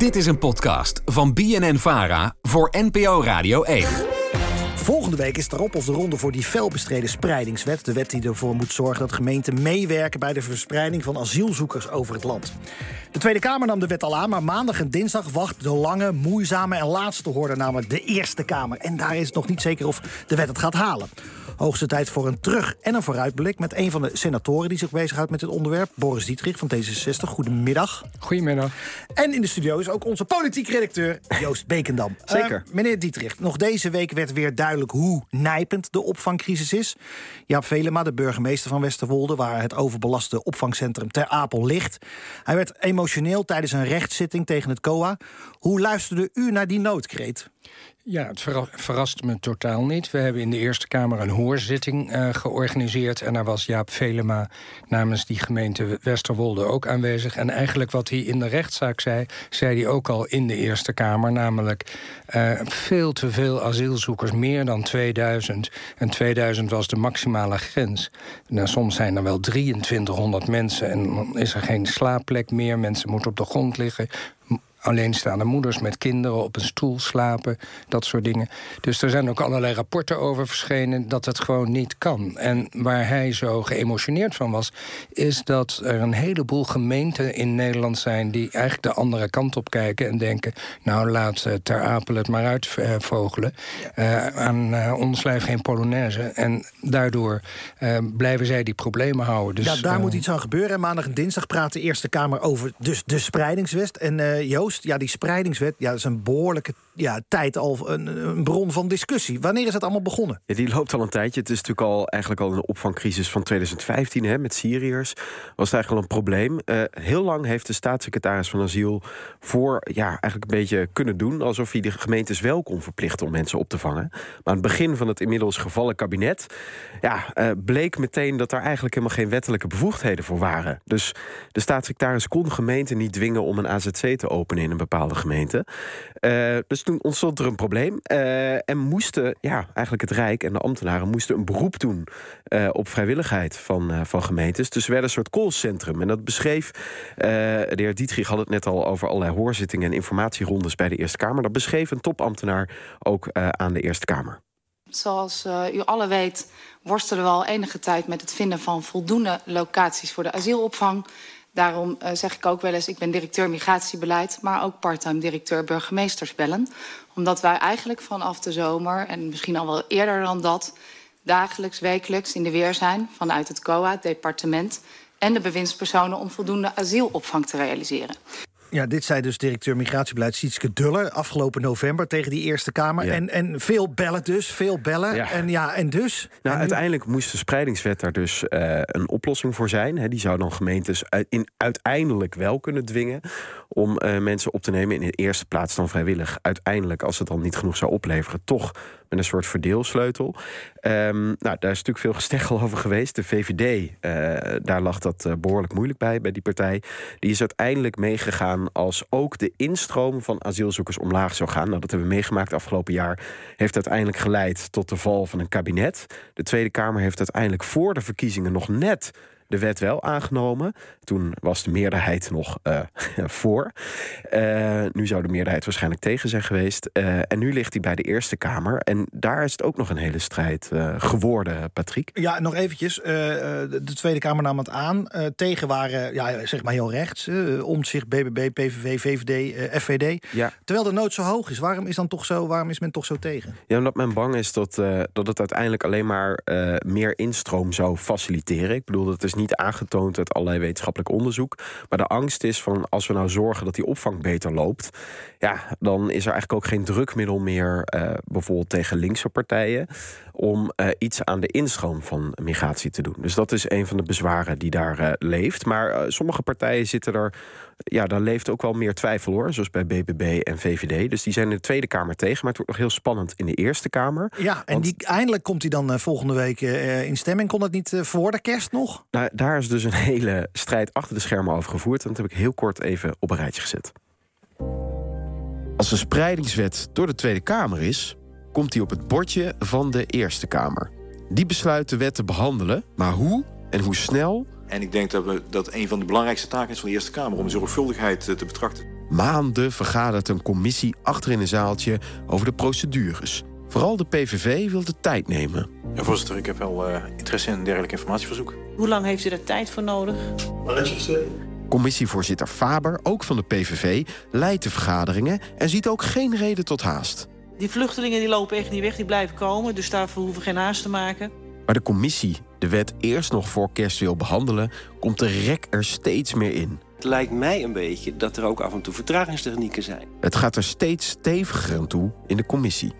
Dit is een podcast van BNN Vara voor NPO Radio 1. Volgende week is erop of de ronde voor die felbestreden spreidingswet. De wet die ervoor moet zorgen dat gemeenten meewerken bij de verspreiding van asielzoekers over het land. De Tweede Kamer nam de wet al aan, maar maandag en dinsdag wacht de lange, moeizame en laatste hoorde, namelijk de Eerste Kamer. En daar is het nog niet zeker of de wet het gaat halen. Hoogste tijd voor een terug- en een vooruitblik met een van de senatoren die zich bezighoudt met dit onderwerp, Boris Dietrich van D66. Goedemiddag. Goedemiddag. En in de studio is ook onze politiek redacteur Joost Bekendam. Zeker. Uh, meneer Dietrich, nog deze week werd weer duidelijk hoe nijpend de opvangcrisis is. Jaap Velema, de burgemeester van Westerwolde, waar het overbelaste opvangcentrum Ter Apel ligt. Hij werd emotioneel tijdens een rechtszitting tegen het COA. Hoe luisterde u naar die noodkreet? Ja, het verrast me totaal niet. We hebben in de Eerste Kamer een hoorzitting uh, georganiseerd. En daar was Jaap Velema namens die gemeente Westerwolde ook aanwezig. En eigenlijk wat hij in de rechtszaak zei, zei hij ook al in de Eerste Kamer. Namelijk uh, veel te veel asielzoekers, meer dan 2000. En 2000 was de maximale grens. Nou, soms zijn er wel 2300 mensen en dan is er geen slaapplek meer. Mensen moeten op de grond liggen alleenstaande moeders met kinderen op een stoel slapen, dat soort dingen. Dus er zijn ook allerlei rapporten over verschenen dat het gewoon niet kan. En waar hij zo geëmotioneerd van was, is dat er een heleboel gemeenten in Nederland zijn die eigenlijk de andere kant op kijken en denken: nou laat uh, Ter Apel het maar uitvogelen. Uh, aan uh, ons lijf geen Polonaise. En daardoor blijven zij die problemen houden. Dus, ja, daar moet iets aan gebeuren. En maandag en dinsdag praat de Eerste Kamer over dus de spreidingswest. En Joost ja, die spreidingswet, ja, dat is een behoorlijke ja, tijd al een, een, bron van discussie. Wanneer is het allemaal begonnen? Die loopt al een tijdje. Het is natuurlijk al eigenlijk al een opvangcrisis van 2015 hè, met Syriërs. Was het eigenlijk al een probleem. Uh, heel lang heeft de staatssecretaris van Asiel voor ja, eigenlijk een beetje kunnen doen alsof hij de gemeentes wel kon verplichten om mensen op te vangen. Maar aan het begin van het inmiddels gevallen kabinet ja, uh, bleek meteen dat daar eigenlijk helemaal geen wettelijke bevoegdheden voor waren. Dus de staatssecretaris kon gemeenten niet dwingen om een AZC te openen in een bepaalde gemeente. Uh, dus toen ontstond er een probleem. Uh, en moesten, ja, eigenlijk het Rijk en de ambtenaren moesten een beroep doen uh, op vrijwilligheid van, uh, van gemeentes. Dus er werd een soort callcentrum. En dat beschreef, de heer Dietrich had het net al over allerlei hoorzittingen en informatierondes bij de Eerste Kamer. Dat beschreef een topambtenaar ook aan de Eerste Kamer. Zoals u alle weet, worstelen we al enige tijd met het vinden van voldoende locaties voor de asielopvang. Daarom uh, zeg ik ook wel eens, ik ben directeur migratiebeleid... maar ook parttime directeur burgemeestersbellen. Omdat wij eigenlijk vanaf de zomer, en misschien al wel eerder dan dat... dagelijks, wekelijks in de weer zijn vanuit het COA, het departement... en de bewindspersonen om voldoende asielopvang te realiseren. Ja, dit zei dus directeur migratiebeleid Sietske Duller afgelopen november tegen die Eerste Kamer. Ja. En, en veel bellen dus, veel bellen. Ja. En ja, en dus. Nou, en uiteindelijk moest de spreidingswet daar dus eh, een oplossing voor zijn. Die zou dan gemeentes uit- in, uiteindelijk wel kunnen dwingen om eh, mensen op te nemen in de eerste plaats dan vrijwillig. Uiteindelijk, als het dan niet genoeg zou opleveren, toch met een soort verdeelsleutel. Ehm, nou, daar is natuurlijk veel gesteggel over geweest. De VVD, eh, daar lag dat eh, behoorlijk moeilijk bij, bij die partij. Die is uiteindelijk meegegaan als ook de instroom van asielzoekers omlaag zou gaan. Nou, dat hebben we meegemaakt afgelopen jaar. Heeft uiteindelijk geleid tot de val van een kabinet. De Tweede Kamer heeft uiteindelijk voor de verkiezingen nog net de wet wel aangenomen. Toen was de meerderheid nog eh, voor. Eh, nu zou de meerderheid waarschijnlijk tegen zijn geweest. Eh, en nu ligt hij bij de Eerste Kamer. En daar is het ook nog een hele strijd geworden, Patrick. Ja, nog eventjes. de de Tweede Kamer nam het aan. Tegen waren, ja, zeg maar heel rechts. Omtzigt, BBB, PVV, VVD, FVD. Ja. Terwijl de nood zo hoog is. Waarom is, dan toch zo, waarom is men toch zo tegen? Ja, omdat men bang is dat, dat het uiteindelijk alleen maar meer instroom zou faciliteren. Ik bedoel, dat is niet aangetoond uit allerlei wetenschappelijk onderzoek. Maar de angst is van als we nou zorgen dat die opvang beter loopt, ja, dan is er eigenlijk ook geen drukmiddel meer, eh, bijvoorbeeld tegen linkse partijen, om eh, iets aan de instroom van migratie te doen. Dus dat is een van de bezwaren die daar eh, leeft. Maar eh, sommige partijen zitten er. Ja, daar leeft ook wel meer twijfel hoor. Zoals bij BBB en VVD. Dus die zijn in de Tweede Kamer tegen. Maar het wordt nog heel spannend in de Eerste Kamer. Ja, en Want- die, eindelijk komt hij dan volgende week eh, in stemming. Kon dat niet voor de kerst nog? Nou, daar is dus een hele strijd achter de schermen over gevoerd. En dat heb ik heel kort even op een rijtje gezet. Als de spreidingswet door de Tweede Kamer is, komt die op het bordje van de Eerste Kamer. Die besluit de wet te behandelen, maar hoe en hoe snel, En ik denk dat, we, dat een van de belangrijkste taken is van de Eerste Kamer om zorgvuldigheid eh, te betrachten. Maanden vergadert een commissie achter in een zaaltje over de procedures. Vooral de PVV wil de tijd nemen. Ja, voorzitter, ik heb wel uh, interesse in een dergelijk informatieverzoek. Hoe lang heeft u daar tijd voor nodig? Commissievoorzitter Faber, ook van de PVV, leidt de vergaderingen en ziet ook geen reden tot haast. Die vluchtelingen die lopen echt niet weg, die blijven komen. Dus daarvoor hoeven we geen haast te maken. Maar de commissie de wet eerst nog voor kerst wil behandelen, komt de rek er steeds meer in. Het lijkt mij een beetje dat er ook af en toe vertragingstechnieken zijn. Het gaat er steeds steviger aan toe in de commissie.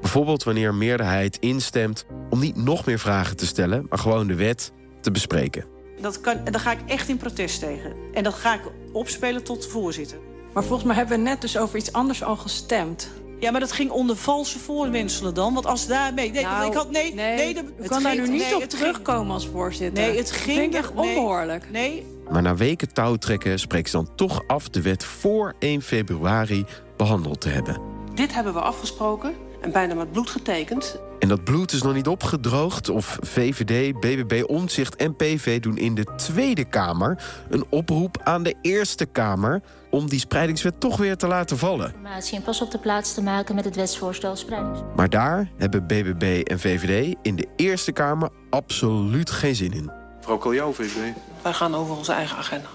Bijvoorbeeld wanneer meerderheid instemt om niet nog meer vragen te stellen, maar gewoon de wet te bespreken. Dat kan, daar ga ik echt in protest tegen. En dat ga ik opspelen tot de voorzitter. Maar volgens mij hebben we net dus over iets anders al gestemd. Ja, maar dat ging onder valse voorwenselen dan. Want als daarmee... Nee, nou, ik had, nee, nee, nee, dat, het kan daar nu niet op terugkomen als voorzitter. Nee, het ging... vind echt onbehoorlijk. Nee. Maar na weken touwtrekken spreekt ze dan toch af... de wet voor 1 februari behandeld te hebben. Dit hebben we afgesproken en bijna met bloed getekend. En dat bloed is nog niet opgedroogd of VVD, BBB, Omtzigt en PV doen in de Tweede Kamer een oproep aan de Eerste Kamer om die spreidingswet toch weer te laten vallen. En pas op de plaats te maken met het wetsvoorstel spreidingswet. Maar daar hebben BBB en VVD in de Eerste Kamer absoluut geen zin in. Mevrouw Coljo, VVD. Wij gaan over onze eigen agenda.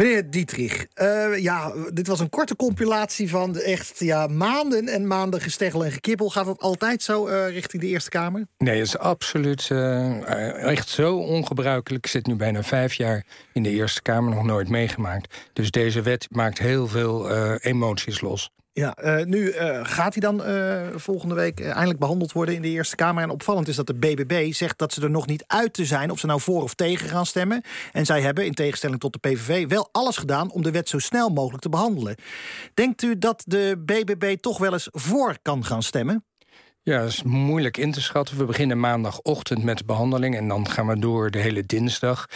Meneer Dietrich, uh, ja, dit was een korte compilatie van echt ja, maanden en maanden gesteggel en gekibbel. Gaat dat altijd zo uh, richting de Eerste Kamer? Nee, het is absoluut uh, echt zo ongebruikelijk. Ik zit nu bijna vijf jaar in de Eerste Kamer, nog nooit meegemaakt. Dus deze wet maakt heel veel emoties los. Ja, uh, nu uh, gaat hij dan uh, volgende week eindelijk behandeld worden in de Eerste Kamer. En opvallend is dat de BBB zegt dat ze er nog niet uit te zijn... of ze nou voor of tegen gaan stemmen. En zij hebben, in tegenstelling tot de PVV, wel alles gedaan... om de wet zo snel mogelijk te behandelen. Denkt u dat de BBB toch wel eens voor kan gaan stemmen? Ja, dat is moeilijk in te schatten. We beginnen maandagochtend met de behandeling... en dan gaan we door de hele dinsdag...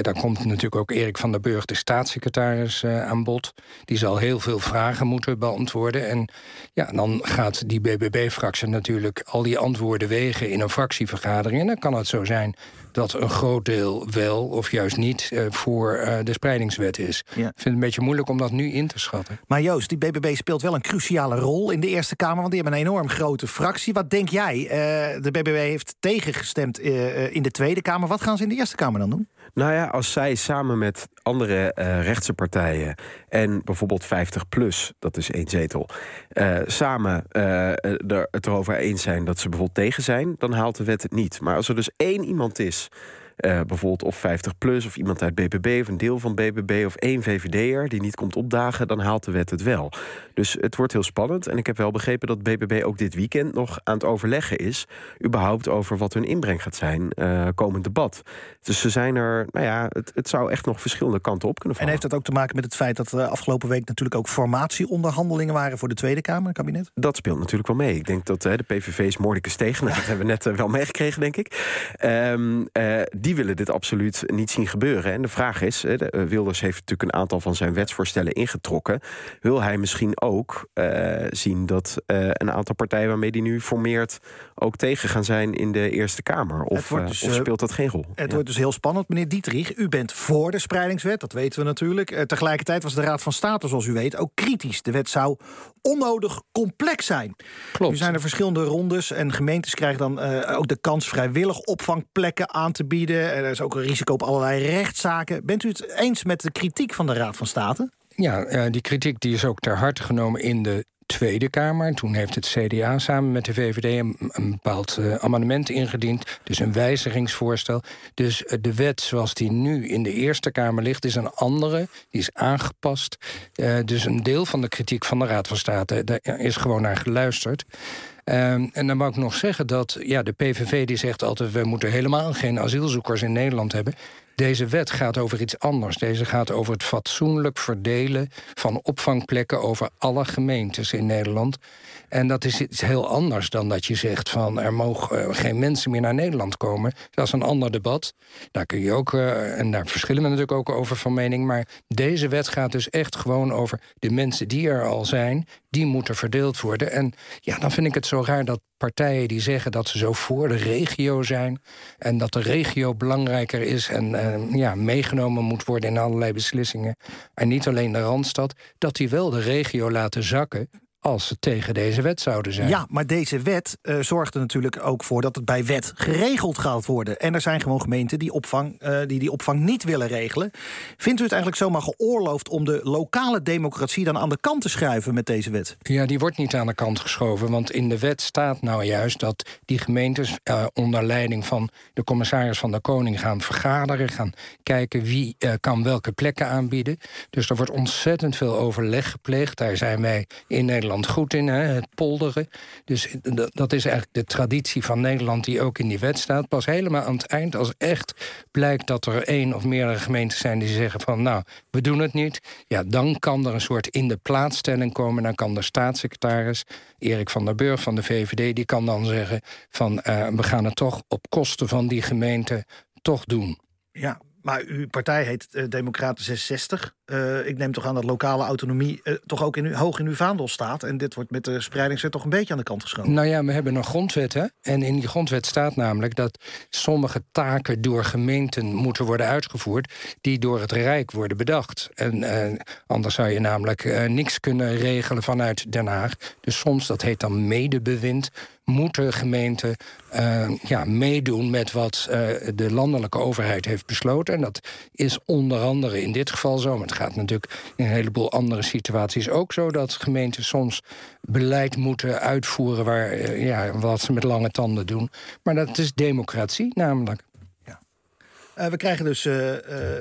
Dan komt natuurlijk ook Erik van der Burg, de staatssecretaris, uh, aan bod. Die zal heel veel vragen moeten beantwoorden. En ja, dan gaat die BBB-fractie natuurlijk al die antwoorden wegen in een fractievergadering. En dan kan het zo zijn dat een groot deel wel of juist niet uh, voor uh, de spreidingswet is. Ja. Ik vind het een beetje moeilijk om dat nu in te schatten. Maar Joost, die BBB speelt wel een cruciale rol in de Eerste Kamer... want die hebben een enorm grote fractie. Wat denk jij? De BBB heeft tegengestemd in de Tweede Kamer. Wat gaan ze in de Eerste Kamer dan doen? Nou ja, als zij samen met andere uh, rechtse partijen en bijvoorbeeld 50PLUS, dat is één zetel, uh, samen uh, er, het erover eens zijn dat ze bijvoorbeeld tegen zijn, dan haalt de wet het niet. Maar als er dus één iemand is uh, bijvoorbeeld of 50 plus of iemand uit BBB of een deel van BBB of één VVD'er die niet komt opdagen, dan haalt de wet het wel. Dus het wordt heel spannend. En ik heb wel begrepen dat BBB ook dit weekend nog aan het overleggen is, überhaupt over wat hun inbreng gaat zijn uh, komend debat. Dus ze zijn er, nou ja, het, het zou echt nog verschillende kanten op kunnen vallen. En heeft dat ook te maken met het feit dat uh, afgelopen week natuurlijk ook formatieonderhandelingen waren voor de Tweede Kamer, het kabinet? Dat speelt natuurlijk wel mee. Ik denk dat de PVV's moordicus tegen, dat hebben we net wel meegekregen, denk ik. Um, die willen dit absoluut niet zien gebeuren. En de vraag is, eh, Wilders heeft natuurlijk een aantal van zijn wetsvoorstellen ingetrokken. Wil hij misschien ook uh, zien dat uh, een aantal partijen waarmee hij nu formeert... ook tegen gaan zijn in de Eerste Kamer? Of, dus, of speelt dat geen rol? Het ja. wordt dus heel spannend, meneer Dietrich. U bent voor de spreidingswet, dat weten we natuurlijk. tegelijkertijd was de Raad van State, zoals u weet, ook kritisch. De wet zou onnodig complex zijn. Klopt. Nu zijn er verschillende rondes en gemeentes krijgen dan ook de kans... vrijwillig opvangplekken aan te bieden er is ook een risico op allerlei rechtszaken. Bent u het eens met de kritiek van de Raad van State? Ja, die kritiek die is ook ter harte genomen in de Tweede Kamer. Toen heeft het CDA samen met de VVD een, een bepaald uh, amendement ingediend. Dus een wijzigingsvoorstel. Dus uh, de wet zoals die nu in de Eerste Kamer ligt... is een andere, die is aangepast. Dus een deel van de kritiek van de Raad van State... daar is gewoon naar geluisterd. Um, en dan wou ik nog zeggen dat ja, de PVV die zegt altijd... we moeten helemaal geen asielzoekers in Nederland hebben. Deze wet gaat over iets anders. Deze gaat over het fatsoenlijk verdelen van opvangplekken... over alle gemeentes in Nederland. En dat is iets heel anders dan dat je zegt van... er mogen geen mensen meer naar Nederland komen. Dat is een ander debat. Daar kun je ook, uh, en daar verschillen we natuurlijk ook over van mening... maar deze wet gaat dus echt gewoon over de mensen die er al zijn... die moeten verdeeld worden. En ja, dan vind ik het zo raar dat partijen die zeggen dat ze zo voor de regio zijn. En dat de regio belangrijker is en eh, ja, meegenomen moet worden in allerlei beslissingen. En niet alleen de randstad, dat die wel de regio laten zakken als ze tegen deze wet zouden zijn. Ja, maar deze wet uh, zorgt er natuurlijk ook voor dat het bij wet geregeld gaat worden. En er zijn gewoon gemeenten die opvang, uh, die, die opvang niet willen regelen. Vindt u het eigenlijk zomaar geoorloofd om de lokale democratie dan aan de kant te schuiven met deze wet? Ja, die wordt niet aan de kant geschoven. Want in de wet staat nou juist dat die gemeentes uh, onder leiding van de commissaris van de Koning gaan vergaderen, gaan kijken wie kan welke plekken aanbieden. Dus er wordt ontzettend veel overleg gepleegd. Daar zijn wij in Nederland goed in, hè, het polderen. Dus dat is eigenlijk de traditie van Nederland die ook in die wet staat. Pas helemaal aan het eind, als echt blijkt dat er één of meerdere gemeenten zijn die zeggen van nou, we doen het niet. Ja, dan kan er een soort in de plaatsstelling komen. Dan kan de staatssecretaris, Erik van der Burg van de VVD, die kan dan zeggen van uh, we gaan het toch op kosten van die gemeente toch doen. Ja, maar uw partij heet uh, Democraten 66. Uh, ik neem toch aan dat lokale autonomie uh, toch ook in hoog in uw vaandel staat. En dit wordt met de spreidingswet toch een beetje aan de kant geschoven. Nou ja, we hebben een grondwet. Hè? En in die grondwet staat namelijk dat sommige taken door gemeenten moeten worden uitgevoerd. die door het Rijk worden bedacht. En anders zou je namelijk niks kunnen regelen vanuit Den Haag. Dus soms, dat heet dan medebewind moeten gemeenten uh, ja, meedoen met wat uh, de landelijke overheid heeft besloten. En dat is onder andere in dit geval zo. Maar het gaat natuurlijk in een heleboel andere situaties ook zo dat gemeenten soms beleid moeten uitvoeren waar, uh, ja, wat ze met lange tanden doen. Maar dat is democratie namelijk. Uh, we krijgen dus uh, uh,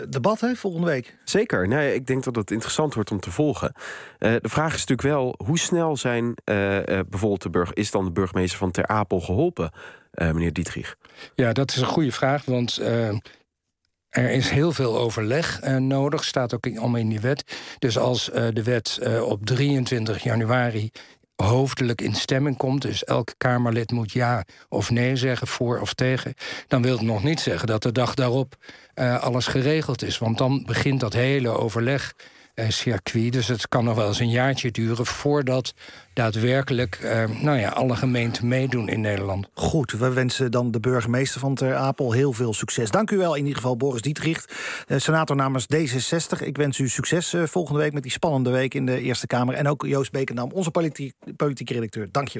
debat hè, volgende week. Zeker. Nee, ik denk dat het interessant wordt om te volgen. de vraag is natuurlijk wel, hoe snel zijn bijvoorbeeld de burg, is dan de burgemeester van Ter Apel geholpen, meneer Dietrich? Ja, dat is een goede vraag, want er is heel veel overleg uh, nodig, staat ook in, allemaal in die wet. Dus als uh, de wet uh, op 23 januari hoofdelijk in stemming komt... dus elk Kamerlid moet ja of nee zeggen, voor of tegen... dan wil het nog niet zeggen dat de dag daarop alles geregeld is. Want dan begint dat hele overleg circuit. Dus het kan nog wel eens een jaartje duren voordat daadwerkelijk uh, nou ja, alle gemeenten meedoen in Nederland. Goed, we wensen dan de burgemeester van Ter Apel heel veel succes. Dank u wel in ieder geval, Boris Dietrich, uh, senator namens D66. Ik wens u succes uh, volgende week met die spannende week in de Eerste Kamer. En ook Joost Bekendam, onze politiek, redacteur. Dank je.